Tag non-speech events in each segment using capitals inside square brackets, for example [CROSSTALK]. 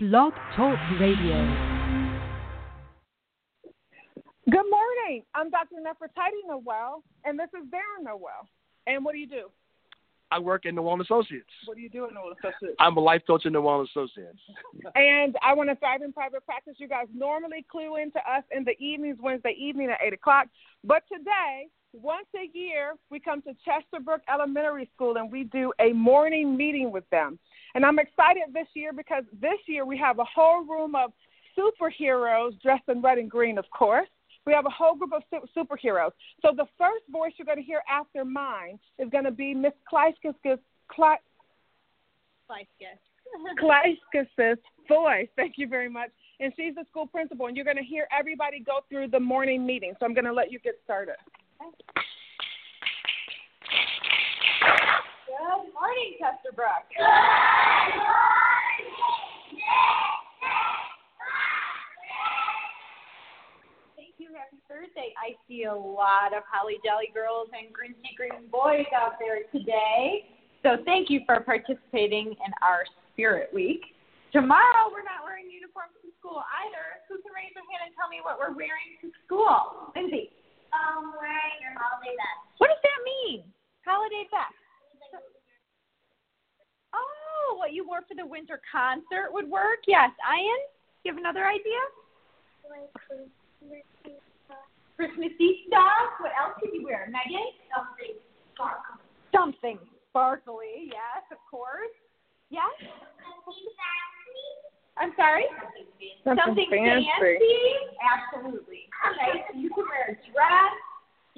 Blog Talk Radio. Good morning. I'm Dr. Nefertiti Nowell, and this is Darren Nowell. And what do you do? I work at Nowell Associates. What do you do at Nowell Associates? I'm a life coach at Nowell Associates. [LAUGHS] and I want to thrive in private practice. You guys normally clue into us in the evenings, Wednesday evening at 8 o'clock. But today, once a year, we come to Chesterbrook Elementary School and we do a morning meeting with them. And I'm excited this year because this year we have a whole room of superheroes dressed in red and green, of course. We have a whole group of superheroes. So the first voice you're going to hear after mine is going to be Miss Kleiskis' Kleiskis' voice. Thank you very much. And she's the school principal, and you're going to hear everybody go through the morning meeting. So I'm going to let you get started. Good morning, Chesterbrook. Thank [LAUGHS] you. Happy Thursday. I see a lot of holly jolly girls and grinchy green boys out there today. So thank you for participating in our Spirit Week. Tomorrow we're not wearing uniforms to school either. Who can raise their hand and tell me what we're wearing to school? Lindsay. Um, wearing your holiday vest. What does that mean? Holiday vest. Oh, what you wore for the winter concert would work? Yes. Ian, you have another idea? Christmassy stuff. What else could you wear? Megan? Something sparkly. Something sparkly, yes, of course. Yes? Something fancy. I'm sorry? Something, fancy. Absolutely. Okay, so you can wear a dress.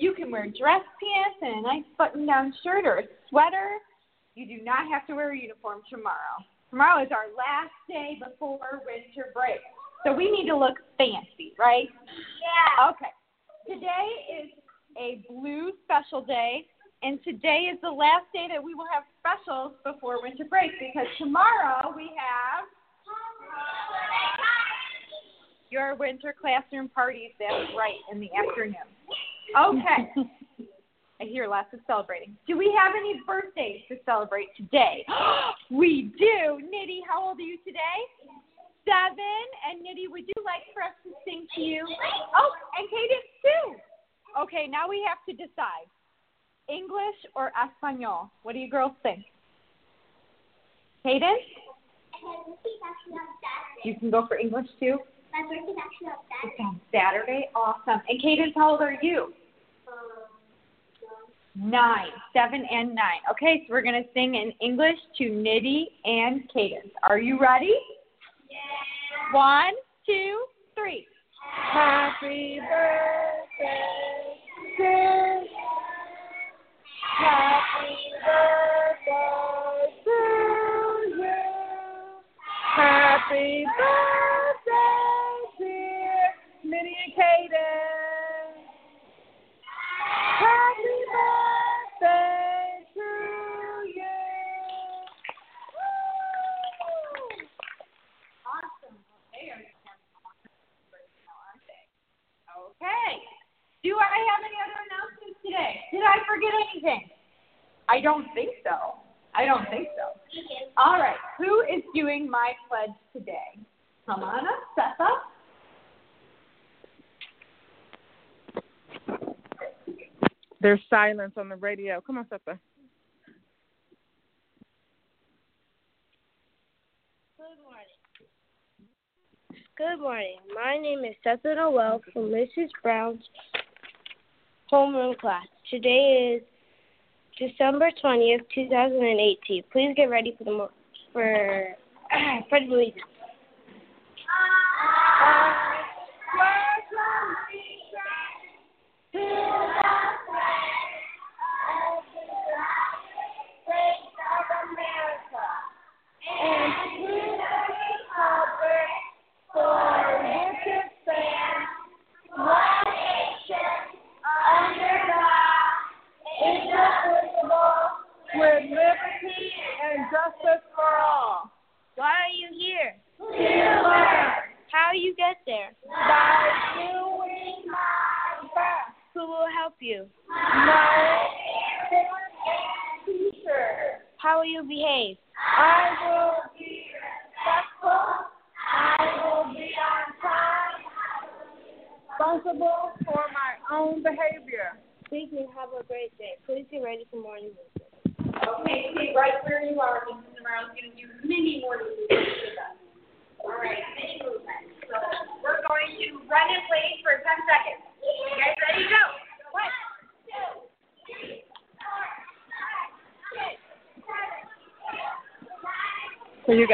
You can wear dress pants and a nice button down shirt or a sweater. You do not have to wear a uniform tomorrow. Tomorrow is our last day before winter break. So we need to look fancy, right? Yeah. Okay. Today is a blue special day, and today is the last day that we will have specials before winter break because tomorrow we have your winter classroom parties. That's right, in the afternoon. Okay. [LAUGHS] I hear lots of celebrating. Do we have any birthdays to celebrate today? [GASPS] we do. Nitty, how old are you today? Seven. And Nitty, would you like for us to sing to you? Oh, and Cadence too. Okay, now we have to decide. English or Espanol? What do you girls think? Cadence? You can go for English too. My birthday's actually on It's Saturday. on Saturday. Awesome. And Cadence, how old are you? Nine, seven, and nine. Okay, so we're gonna sing in English to Nitty and Cadence. Are you ready? One, two, three. Happy birthday to. Happy birthday to you. Happy birthday, dear Minnie and Kaden. Do I have any other announcements today? Did I forget anything? I don't think so. I don't think so. All right. Who is doing my pledge today? Come on up, step up. There's silence on the radio. Come on, Seppa. Good morning. Good morning. My name is Tessa Nowell from Mrs. Brown's homeroom class. Today is December 20th, 2018. Please get ready for the mo- for [CLEARS THROAT] for the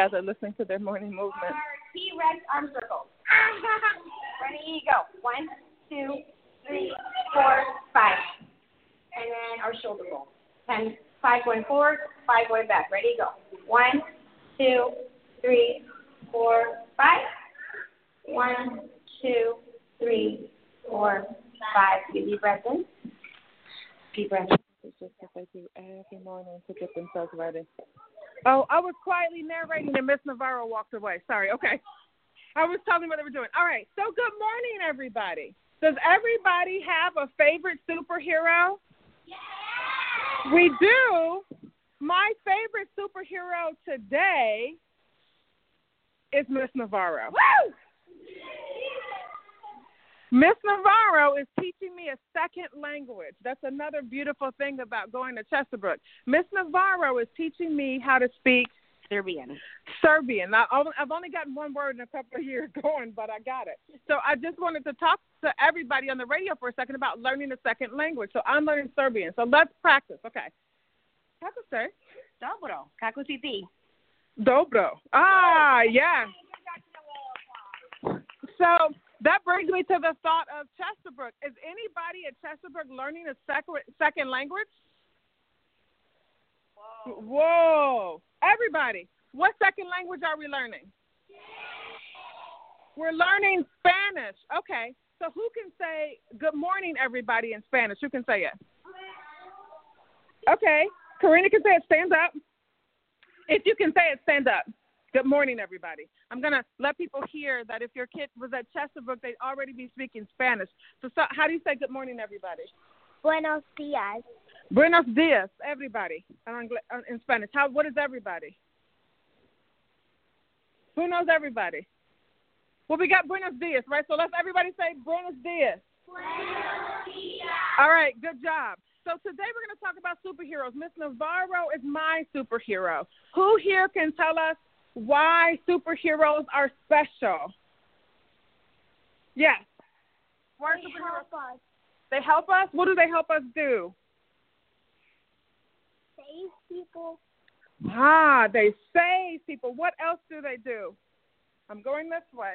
guys are listening to their morning movement. Our T-Rex arm circles. [LAUGHS] Ready, go. One, two, three, four, five. And then our shoulder roll. Ten, five going forward, five going back. Ready, go. One, two, three, four, five. One, two, three, four, five. Take a deep breath in. Deep breath in. It's just what they do every morning to get themselves ready. Oh, I was quietly narrating and Miss Navarro walked away. Sorry. Okay. I was telling them what they were doing. All right. So good morning, everybody. Does everybody have a favorite superhero? We do. My favorite superhero today is Miss Navarro. Woo! Miss Navarro is teaching me a second language. That's another beautiful thing about going to Chesterbrook. Miss Navarro is teaching me how to speak Serbian. Serbian. I've I've only gotten one word in a couple of years [LAUGHS] going, but I got it. So I just wanted to talk to everybody on the radio for a second about learning a second language. So I'm learning Serbian. So let's practice. Okay. Kako se? Dobro. Kako si ti? Dobro. Ah, yeah. So that brings me to the thought of Chesterbrook. Is anybody at Chesterbrook learning a second second language? Whoa. Whoa. Everybody. What second language are we learning? We're learning Spanish. Okay. So who can say good morning everybody in Spanish? Who can say it? Okay. Karina can say it. Stand up. If you can say it, stand up. Good morning, everybody. I'm going to let people hear that if your kid was at Chesterbrook, they'd already be speaking Spanish. So, so how do you say good morning, everybody? Buenos dias. Buenos dias, everybody, in, uh, in Spanish. How? What is everybody? Who knows everybody? Well, we got buenos dias, right? So let's everybody say buenos dias. Buenos dias. All right, good job. So today we're going to talk about superheroes. Miss Navarro is my superhero. Who here can tell us why superheroes are special? Yes. Why They superheroes? help us They help us. What do they help us do? save people. Ah, they save people. What else do they do? I'm going this way.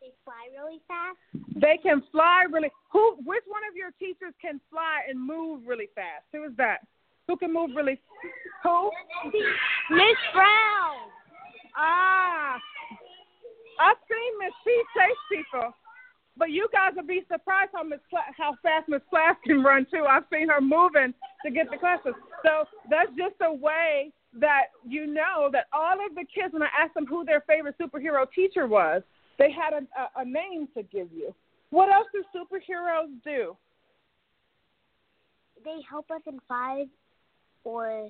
They fly really fast. They can fly really. Who? Which one of your teachers can fly and move really fast? Who is that? Who can move really? Who? Miss Brown. Ah, I've seen Miss P chase people, but you guys would be surprised how Miss how fast Miss Class can run too. I've seen her moving to get the classes. So that's just a way that you know that all of the kids, when I asked them who their favorite superhero teacher was, they had a, a, a name to give you. What else do superheroes do? They help us in five or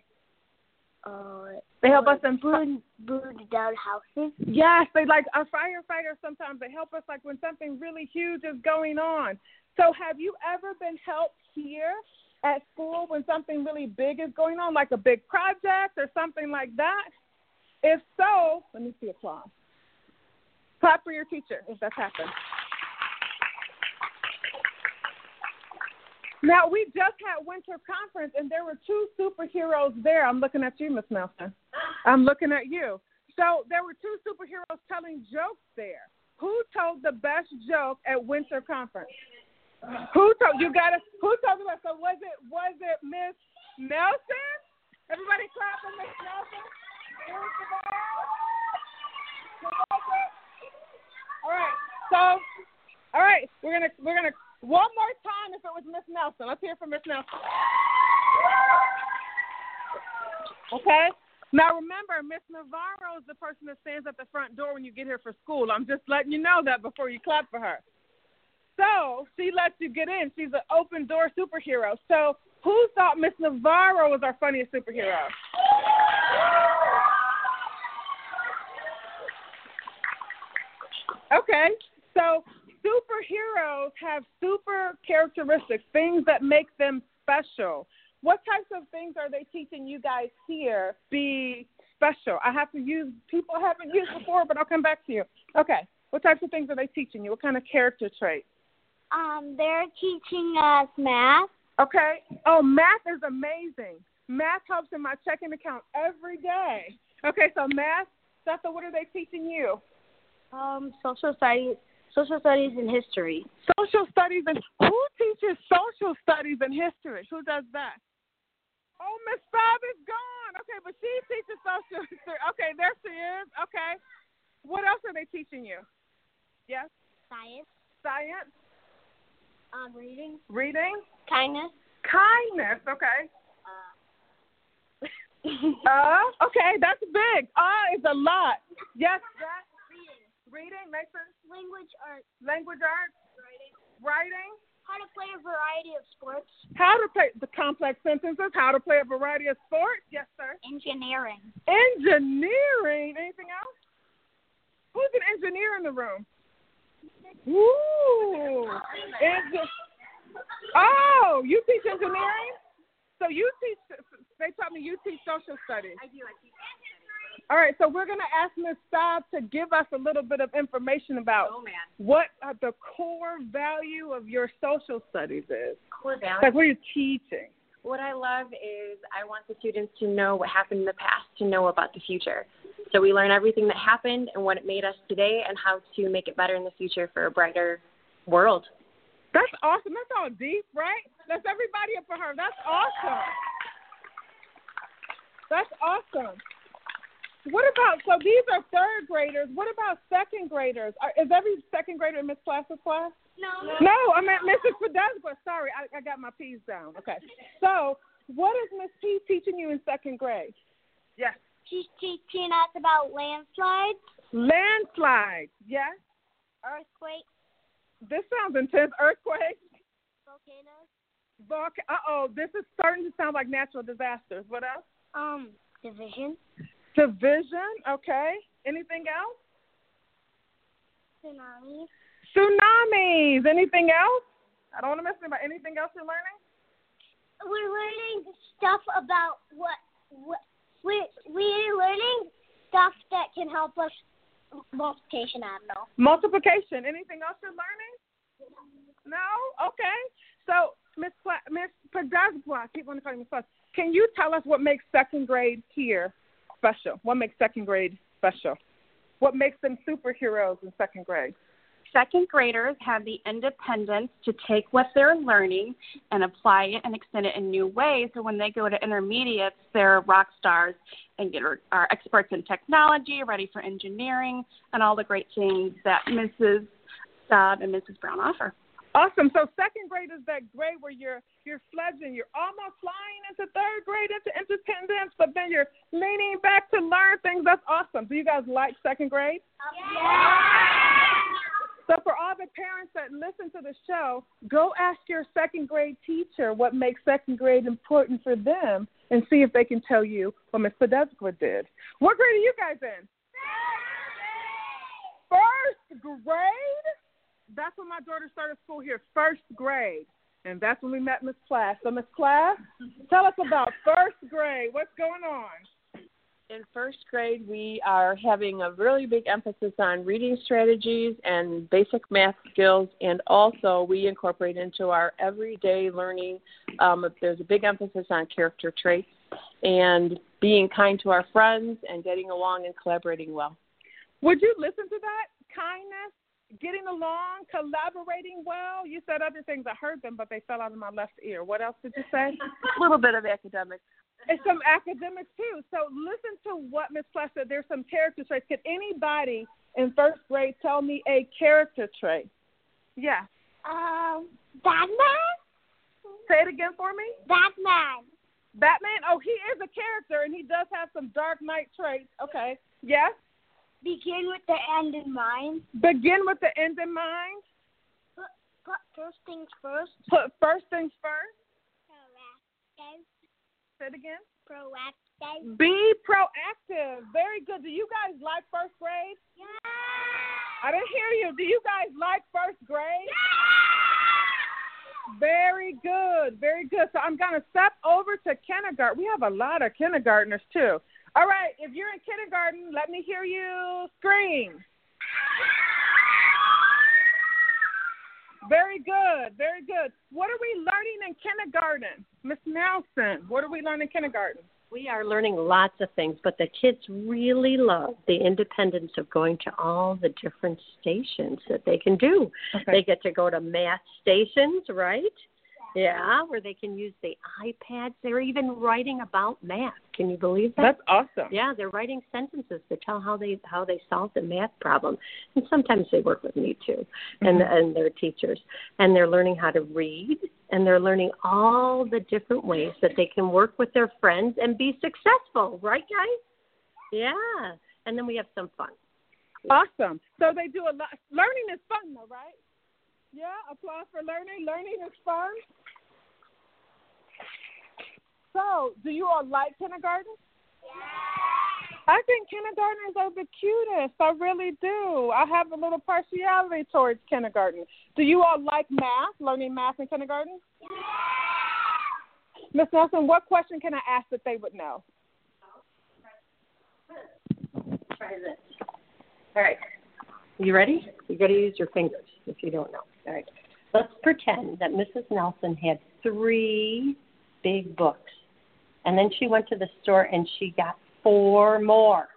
uh They help us in burn burn down houses. Yes, they like our firefighters Sometimes they help us, like when something really huge is going on. So, have you ever been helped here at school when something really big is going on, like a big project or something like that? If so, let me see applause. Clap for your teacher if that's happened. Now we just had winter conference and there were two superheroes there. I'm looking at you, Miss Nelson. I'm looking at you. So there were two superheroes telling jokes there. Who told the best joke at winter conference? Who told you got to who told the best? So was it was it Miss Nelson? Everybody clap for Miss Nelson. It? All right. So all right, we're gonna we're gonna one more time if it was Miss Nelson. Let's hear from Miss Nelson. Okay. Now remember, Miss Navarro is the person that stands at the front door when you get here for school. I'm just letting you know that before you clap for her. So she lets you get in. She's an open door superhero. So who thought Miss Navarro was our funniest superhero? Okay. So superheroes have super characteristics, things that make them special. What types of things are they teaching you guys here be special? I have to use people I haven't used before, but I'll come back to you. Okay. What types of things are they teaching you? What kind of character traits? Um, they're teaching us math. Okay. Oh, math is amazing. Math helps in my checking account every day. Okay, so math, Seth, what are they teaching you? Um, social studies, social studies and history. Social studies and who teaches social studies and history? Who does that? Oh, Miss Fab is gone. Okay, but she teaches social history. Okay, there she is. Okay. What else are they teaching you? Yes? Science. Science? Um, reading. Reading? Kindness. Kindness. Okay. Uh, [LAUGHS] okay, that's big. Uh is a lot. Yes, that. Reading. Mason. Language arts. Language arts. Writing. Writing. How to play a variety of sports. How to play the complex sentences. How to play a variety of sports. Yes, sir. Engineering. Engineering. Anything else? Who's an engineer in the room? Ooh. Engi- oh, you teach engineering? So you teach, they taught me you teach social studies. I do. I teach. All right, so we're going to ask Ms. Staub to give us a little bit of information about Oh what uh, the core value of your social studies is. Core value. Like, what are you teaching? What I love is I want the students to know what happened in the past, to know about the future. So we learn everything that happened and what it made us today and how to make it better in the future for a brighter world. That's awesome. That's all deep, right? That's everybody up for her. That's awesome. That's awesome. What about so these are third graders? What about second graders? Are, is every second grader in Miss Class's class? No. No, I mean Mrs. Fidesqua. Sorry, I, I got my P's down. Okay. So, what is Miss P teaching you in second grade? Yes. She's teaching us about landslides, Landslides. Yes. earthquakes, This sounds intense. Earthquakes. volcanoes, Volca- uh oh, this is starting to sound like natural disasters. What else? um, division, Division. Okay. Anything else? tsunamis, Tsunamis. Anything else? I don't want to miss about anything else you're learning. we're learning stuff about what what we we're learning stuff that can help us multiplication. I don't know. Multiplication. Anything else you're learning? No. Okay. So, Miss Pla- Miss Padazqua, I keep wanting to call you Miss. Can you tell us what makes second grade here special? What makes second grade special? What makes them superheroes in second grade? Second graders have the independence to take what they're learning and apply it and extend it in new ways. So when they go to intermediates, they're rock stars and get, are experts in technology, ready for engineering, and all the great things that Mrs. Staub and Mrs. Brown offer. Awesome. So second grade is that grade where you're you're fledgling, you're almost flying into third grade into independence, but then you're leaning back to learn things. That's awesome. Do you guys like second grade? Yeah. So for all the parents that listen to the show, go ask your second grade teacher what makes second grade important for them and see if they can tell you what Miss Podesqua did. What grade are you guys in? First grade. First grade? That's when my daughter started school here, first grade. And that's when we met Miss Class. So Miss Class, tell us about first grade. What's going on? in first grade, we are having a really big emphasis on reading strategies and basic math skills, and also we incorporate into our everyday learning. Um, there's a big emphasis on character traits and being kind to our friends and getting along and collaborating well. Would you listen to that? Kindness, getting along, collaborating well. You said other things. I heard them, but they fell out of my left ear. What else did you say? [LAUGHS] A little bit of academics. and some academics too. So listen to what Miss Plus said. There's some character traits. Could anybody in first grade tell me a character trait? Yeah. Um, Batman. Say it again for me. Batman. Batman. Oh, he is a character, and he does have some Dark Knight traits. Okay. Yes. Begin with the end in mind. Begin with the end in mind. Put, put first things first. Put first things first. Proactive. Say it again. Proactive. Be proactive. Very good. Do you guys like first grade? Yeah. I didn't hear you. Do you guys like first grade? Very good, very good. So I'm going to step over to kindergarten. We have a lot of kindergartners too. All right, if you're in kindergarten, let me hear you scream. Very good, very good. What are we learning in kindergarten? Miss Nelson, what are we learning in kindergarten? We are learning lots of things, but the kids really love the independence of going to all the different stations that they can do. Okay. They get to go to math stations, right? Yeah, where they can use the iPads. They're even writing about math. Can you believe that? That's awesome. Yeah, they're writing sentences to tell how they how they solve the math problem, and sometimes they work with me too, and Mm-hmm. and their teachers, and they're learning how to read, and they're learning all the different ways that they can work with their friends and be successful. Right, guys? Yeah, and then we have some fun. Awesome. So they do a lot. Learning is fun, though, right? Yeah. Applause for learning. Learning is fun. So, do you all like kindergarten? Yeah. I think kindergartners are the cutest. I really do. I have a little partiality towards kindergarten. Do you all like math? Learning math in kindergarten? Yeah. Miss Nelson, what question can I ask that they would know? All right. You ready? You got to use your fingers if you don't know. All right. Let's pretend that Mrs. Nelson had three big books, and then she went to the store and she got four more.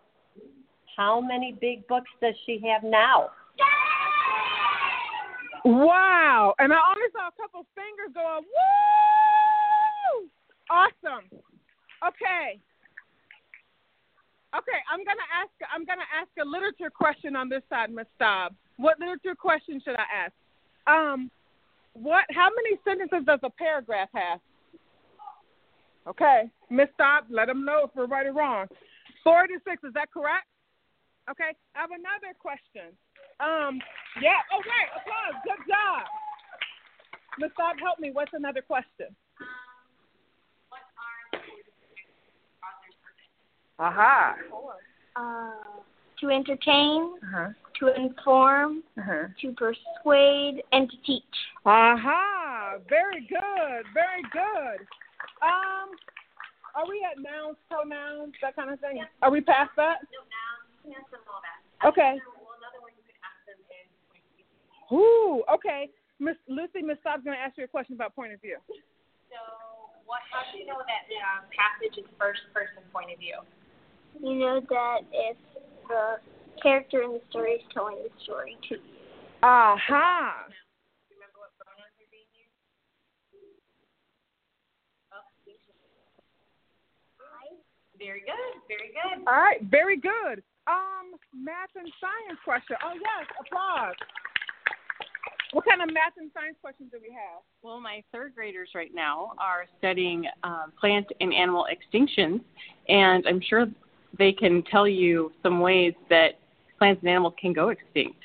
How many big books does she have now? Wow. And I only saw a couple fingers going, woo! Awesome. Okay. Okay, I'm gonna ask I'm gonna ask a literature question on this side, Miss Staub. What literature question should I ask? Um what how many sentences does a paragraph have? Okay. Miss Staub, let them know if we're right or wrong. Four to six, is that correct? Okay. I have another question. Um, yeah. Oh, right. Applause. Good job. Miss Bob, help me. What's another question? Aha. Uh, to entertain, Uh-huh. to inform, Uh-huh. to persuade, and to teach. Aha. Very good. Very good. Um, are we at nouns, pronouns, that kind of thing? Are we past that? Okay. Ooh, okay. Miss Lucy, Miss Staub's going to ask you a question about point of view. So, what? How do you know that um, passage is first person point of view? You know that if the character in the story is telling the story to you. Aha. Remember what pronouns are being used? Very good. Very good. All right, very good. Um, math and science question. Oh yes, applause. What kind of math and science questions do we have? Well, my third graders right now are studying um, plant and animal extinctions, and I'm sure they can tell you some ways that plants and animals can go extinct.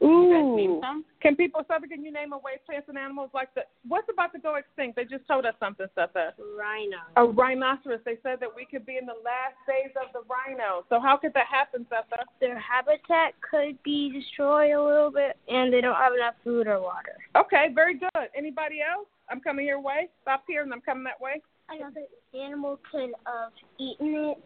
You guys name Ooh. Can people, Suffolk, can you name away plants and animals like the, what's about to go extinct? They just told us something, Suffolk. Rhino. A rhinoceros. They said that we could be in the last days of the rhino. So how could that happen, Suffolk? Their habitat could be destroyed a little bit, and they don't have enough food or water. Okay, very good. Anybody else? I'm coming your way. Stop here and I'm coming that way. Another animal could have eaten it.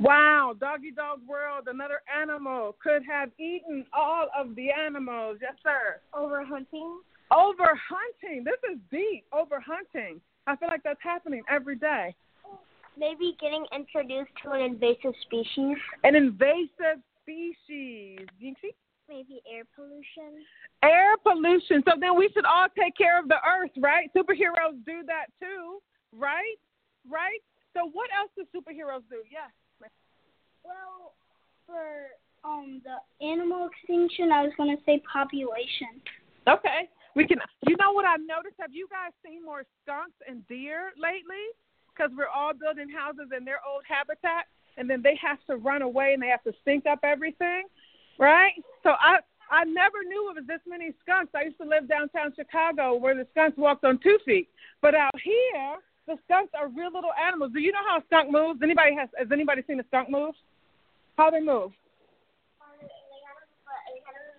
Wow, doggy dog world, another animal could have eaten all of the animals. Yes, sir. Over hunting. Over hunting. This is deep. Over hunting. I feel like that's happening every day. Maybe getting introduced to an invasive species. An invasive species. You see? Maybe air pollution. Air pollution. So then we should all take care of the earth, right? Superheroes do that too, right? Right? So what else do superheroes do? Yes. Well, for um the animal extinction, I was gonna say population. Okay. We can. You know what I've noticed? Have you guys seen more skunks and deer lately? Because we're all building houses in their old habitat, and then they have to run away and they have to stink up everything, right? So I I never knew it was this many skunks. I used to live downtown Chicago where the skunks walked on two feet, but out here the skunks are real little animals. Do you know how a skunk moves? Anybody has has anybody seen a skunk move? How they move? They have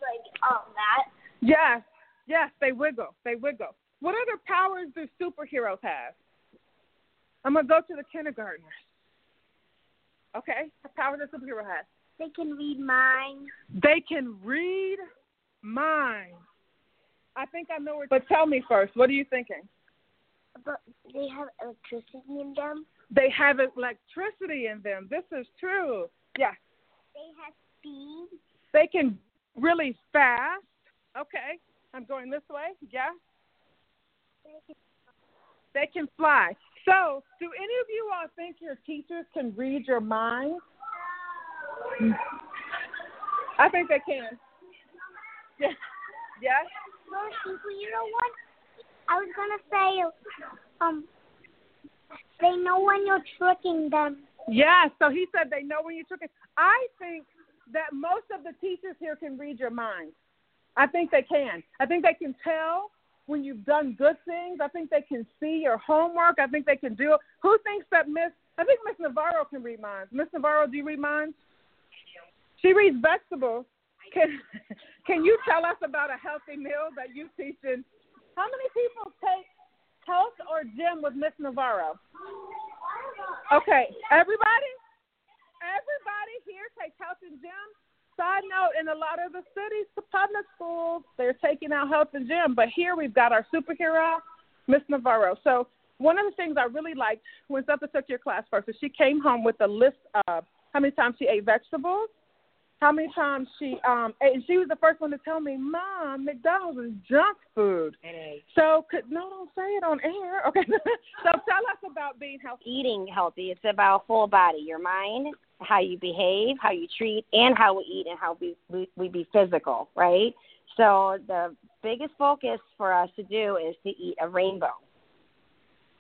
like Yes, yes, they wiggle. They wiggle. What other powers do superheroes have? I'm gonna go to the kindergartners. Okay, what powers does superhero have? They can read minds. They can read minds. I think I know where. But tell me first, what are you thinking? But they have electricity in them. They have electricity in them. This is true. Yes. They have speed. They can really fast. Okay, I'm going this way. Yeah. They can They can fly. So, do any of you all think your teachers can read your mind? I think they can. Yes. Yes. You know what? I was gonna say, um, they know when you're tricking them. Yes. So he said they know when you took it. I think that most of the teachers here can read your mind. I think they can. I think they can tell when you've done good things. I think they can see your homework. I think they can do it. Who thinks that Miss? I think Miss Navarro can read minds. Miss Navarro, do you read minds? She reads vegetables. Can [LAUGHS] Can you tell us about a healthy meal that you teach in? How many people take health or gym with Miss Navarro? Okay, everybody. Everybody here takes health and gym. Side note, in a lot of the cities, the public schools, they're taking out health and gym. But here we've got our superhero, Miss Navarro. So one of the things I really liked when Seth took your class first is she came home with a list of how many times she ate vegetables, how many times she um and she was the first one to tell me, Mom, McDonald's is junk food. So could no, don't say it on air. Okay. [LAUGHS] so tell us about being healthy. eating healthy. It's about full body, your mind, how you behave, how you treat, and how we eat and how we we, we be physical, right? So the biggest focus for us to do is to eat a rainbow.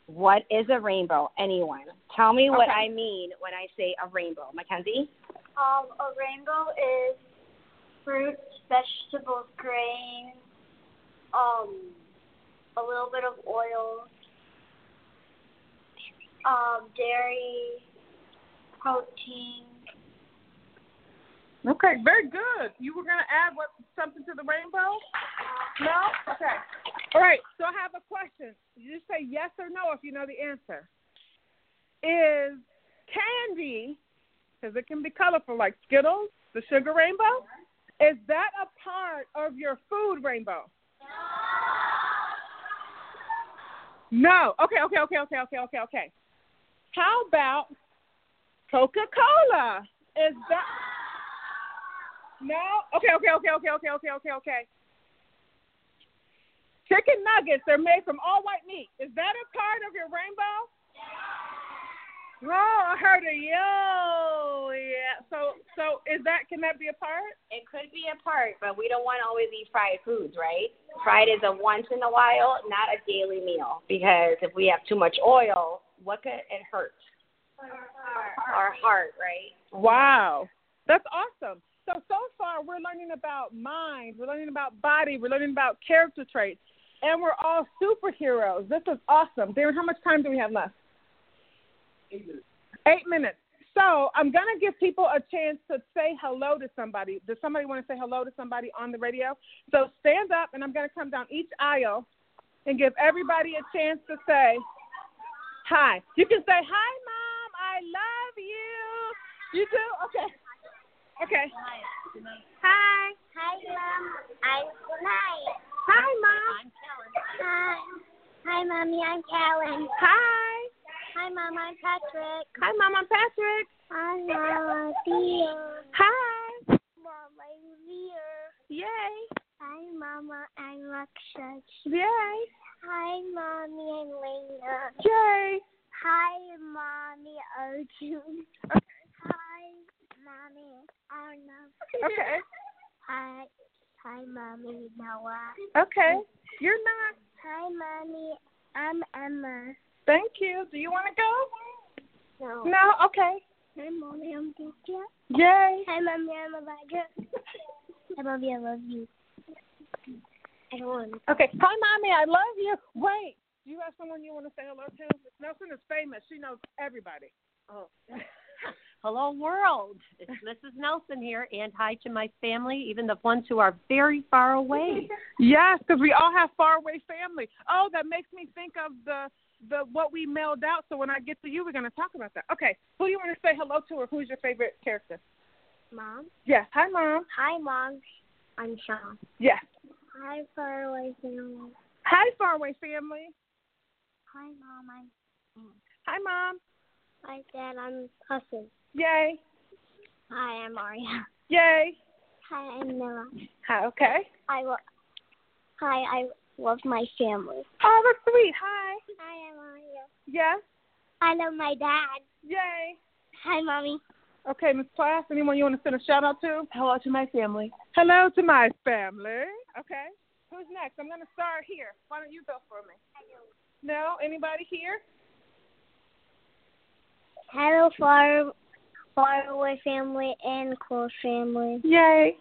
What is a rainbow? Anyone? Tell me what Okay. I mean when I say a rainbow. Mackenzie? Um, a rainbow is fruits, vegetables, grains, um, a little bit of oil, um, dairy, protein. Okay, very good. You were gonna add what something to the rainbow? No? Okay. All right, so I have a question. You just say yes or no if you know the answer. Is candy, because it can be colorful like Skittles, the sugar rainbow, is that a part of your food rainbow? No. Okay, okay, okay, okay, okay, okay, okay. How about Coca Cola? Is that no? Okay, okay, okay, okay, okay, okay, okay, okay. Chicken nuggets, they're made from all white meat. Is that a part of your rainbow? No, I heard a yo. Yeah. So, so is that? Can that be a part? It could be a part, but we don't want to always eat fried foods, right? Fried is a once in a while, not a daily meal. Because if we have too much oil, what could it hurt? Our heart, right? Wow, that's awesome. So so far we're learning about mind, we're learning about body, we're learning about character traits, and we're all superheroes. This is awesome. Darren, how much time do we have left? Eight minutes. Eight minutes. So I'm gonna give people a chance to say hello to somebody. Does somebody want to say hello to somebody on the radio? So stand up, and I'm gonna come down each aisle and give everybody a chance to say hi. You can say hi, mom. I love you. You do? Okay. Okay. Hi. Hi, Mom. I'm Kunai. Hi, Hi, mom. Hi. Hi, Mommy. I'm Callan. Hi. Hi, Mom. I'm Patrick. Hi, mom. I'm Patrick. Hi, Mama. Thea. Hi. Mom, I'm Leah. Yay. Hi, Mama. I'm Raksha. Yay. Hi, Mommy. I'm Lena. Yay. Hi, Mommy. Arjun. Hi, Mommy. Arnav. Okay. Hi. Hi, Mommy. Noah. Okay. You're not. Hi, Mommy. I'm Emma. Thank you. Do you want to go? No. No. Okay. Hi, Mommy. I'm Dika. Yay. Hi, Mommy. I'm Elijah. Hi, Mommy. I love you. I don't want to. Okay. Hi, mommy. I love you. Wait. Do you have someone you want to say hello to? Nelson is famous. She knows everybody. Oh. [LAUGHS] hello world. It's Mrs. Nelson here, and hi to my family, even the ones who are very far away. Yes, because we all have faraway family. Oh, that makes me think of the the what we mailed out. So when I get to you, we're going to talk about that. Okay, who do you want to say hello to, or who's your favorite character? Mom. Yes. Hi, mom. Hi, Mom. I'm Sean. Yes. Hi, faraway family. Hi, faraway family. Hi, Mom. I'm. Hi, mom. Hi, Dad. I'm Hussein. Yay. Hi, I'm Maria. Yay. Hi, I'm Nilla. Hi. Okay. I lo- Hi, I love my family. Oh, that's sweet. Hi. Hi, I'm Maria. Yes. I love my dad. Yay. Hi, Mommy. Okay, Miss Class, anyone you want to send a shout out to? Hello to my family. Hello to my family. Okay. Who's next? I'm going to start here. Why don't you go for me? No? Anybody here? Hello, far, far away family and close family. Yay.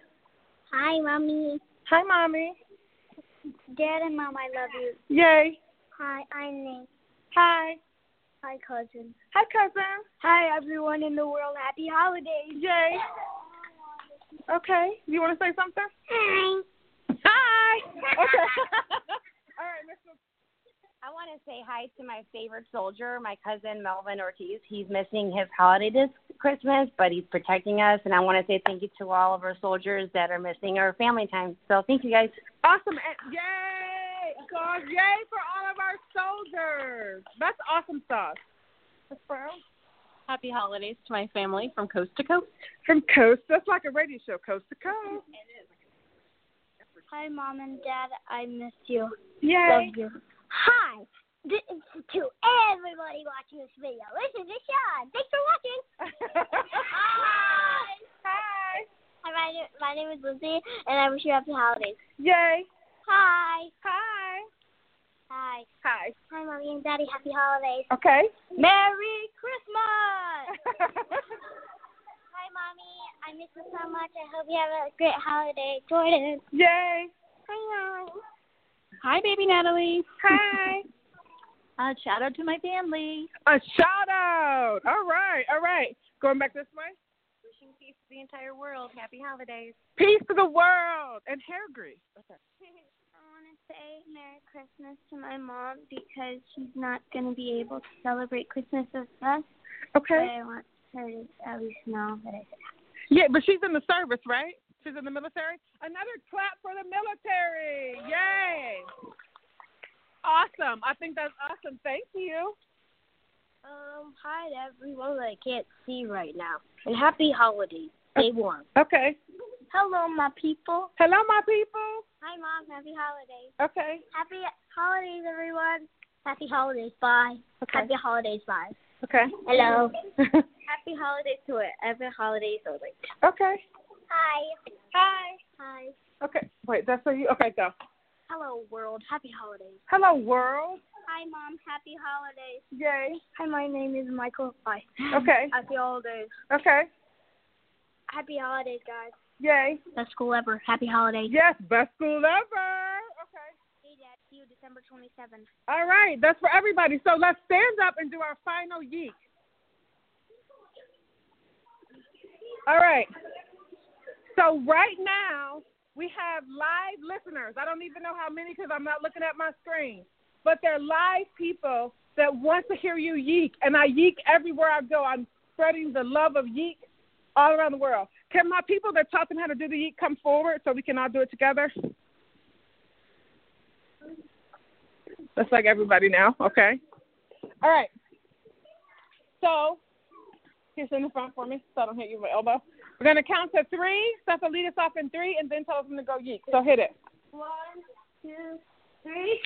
Hi, Mommy. Hi, Mommy. Dad and Mom, I love you. Yay. Hi, I'm Nate. Hi. Hi, cousin. Hi, cousin. Hi, everyone in the world. Happy holidays. Yay. Okay. You want to say something? Hi. Hi. [LAUGHS] Okay. [LAUGHS] All right, Miss. I want to say hi to my favorite soldier, my cousin Melvin Ortiz. He's missing his holiday this Christmas, but he's protecting us. And I want to say thank you to all of our soldiers that are missing our family time. So thank you guys. Awesome. And yay. God, yay for all of our soldiers. That's awesome sauce. Miss Brown? Happy holidays to my family from coast to coast. From coast, that's like a radio show, coast to coast. Hi, Mom and Dad. I miss you. Yay. Love you. Hi. This is to everybody watching this video. Listen to Sean. Thanks for watching. [LAUGHS] Hi. Hi. Hi, my, my name is Lindsay, and I wish you happy holidays. Yay. Hi. Hi. Hi. Hi. Hi, Mommy and Daddy. Happy holidays. Okay. Merry Christmas. [LAUGHS] Hi, Mommy. I miss you so much. I hope you have a great holiday. Jordan. Yay. Hi, Mom. Hi, baby Natalie. Hi. [LAUGHS] Uh, shout out to my family. A shout out. All right. All right. Going back this way. Wishing peace to the entire world. Happy holidays. Peace to the world and hair grease. Okay. [LAUGHS] I want to say Merry Christmas to my mom because she's not going to be able to celebrate Christmas with us. But Okay. I want her to at least know that I said Yeah, but she's in the service, right? She's in the military. Another clap for the military. Yay. Awesome. I think that's awesome. Thank you. Um, hi to everyone that I can't see right now. And happy holidays. Stay warm. Okay. Hello, my people. Hello, my people. Hi, Mom. Happy holidays. Okay. Happy holidays, everyone. Happy holidays. Bye. Okay. Happy holidays. Bye. Okay. Hello. [LAUGHS] happy holidays to. Happy holidays, Oli. Okay. Hi. Hi. Hi. Okay. Wait, that's for you. Okay, go. Hello, world. Happy holidays. Hello, world. Hi, Mom. Happy holidays. Yay. Hi, my name is Michael. Hi. Okay. [LAUGHS] Happy holidays. Okay. Happy holidays, guys. Yay. Best school ever. Happy holidays. Yes, best school ever. Okay. Hey, Dad. See you December 27th. All right, that's for everybody. So let's stand up and do our final yeek. All right. So right now we have live listeners. I don't even know how many because I'm not looking at my screen, but they're live people that want to hear you yeek, and I yeek everywhere I go. I'm spreading the love of yeek all around the world. Can my people that taught them how to do the yeek come forward so we can all do it together? That's like everybody now. Okay. All right. So, here's in the front for me so I don't hit you with my elbow. We're going to count to three. Seth will lead us off in three and then tell us when to go yeek. So hit it. One, two, three.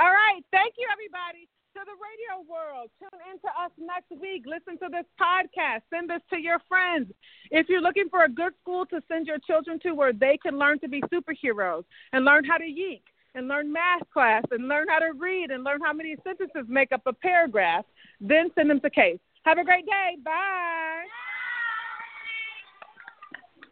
All right. Thank you, everybody. To the radio world, tune in to us next week. Listen to this podcast. Send this to your friends. If you're looking for a good school to send your children to where they can learn to be superheroes and learn how to yeek and learn math class and learn how to read and learn how many sentences make up a paragraph, then send them to Case. Have a great day. Bye.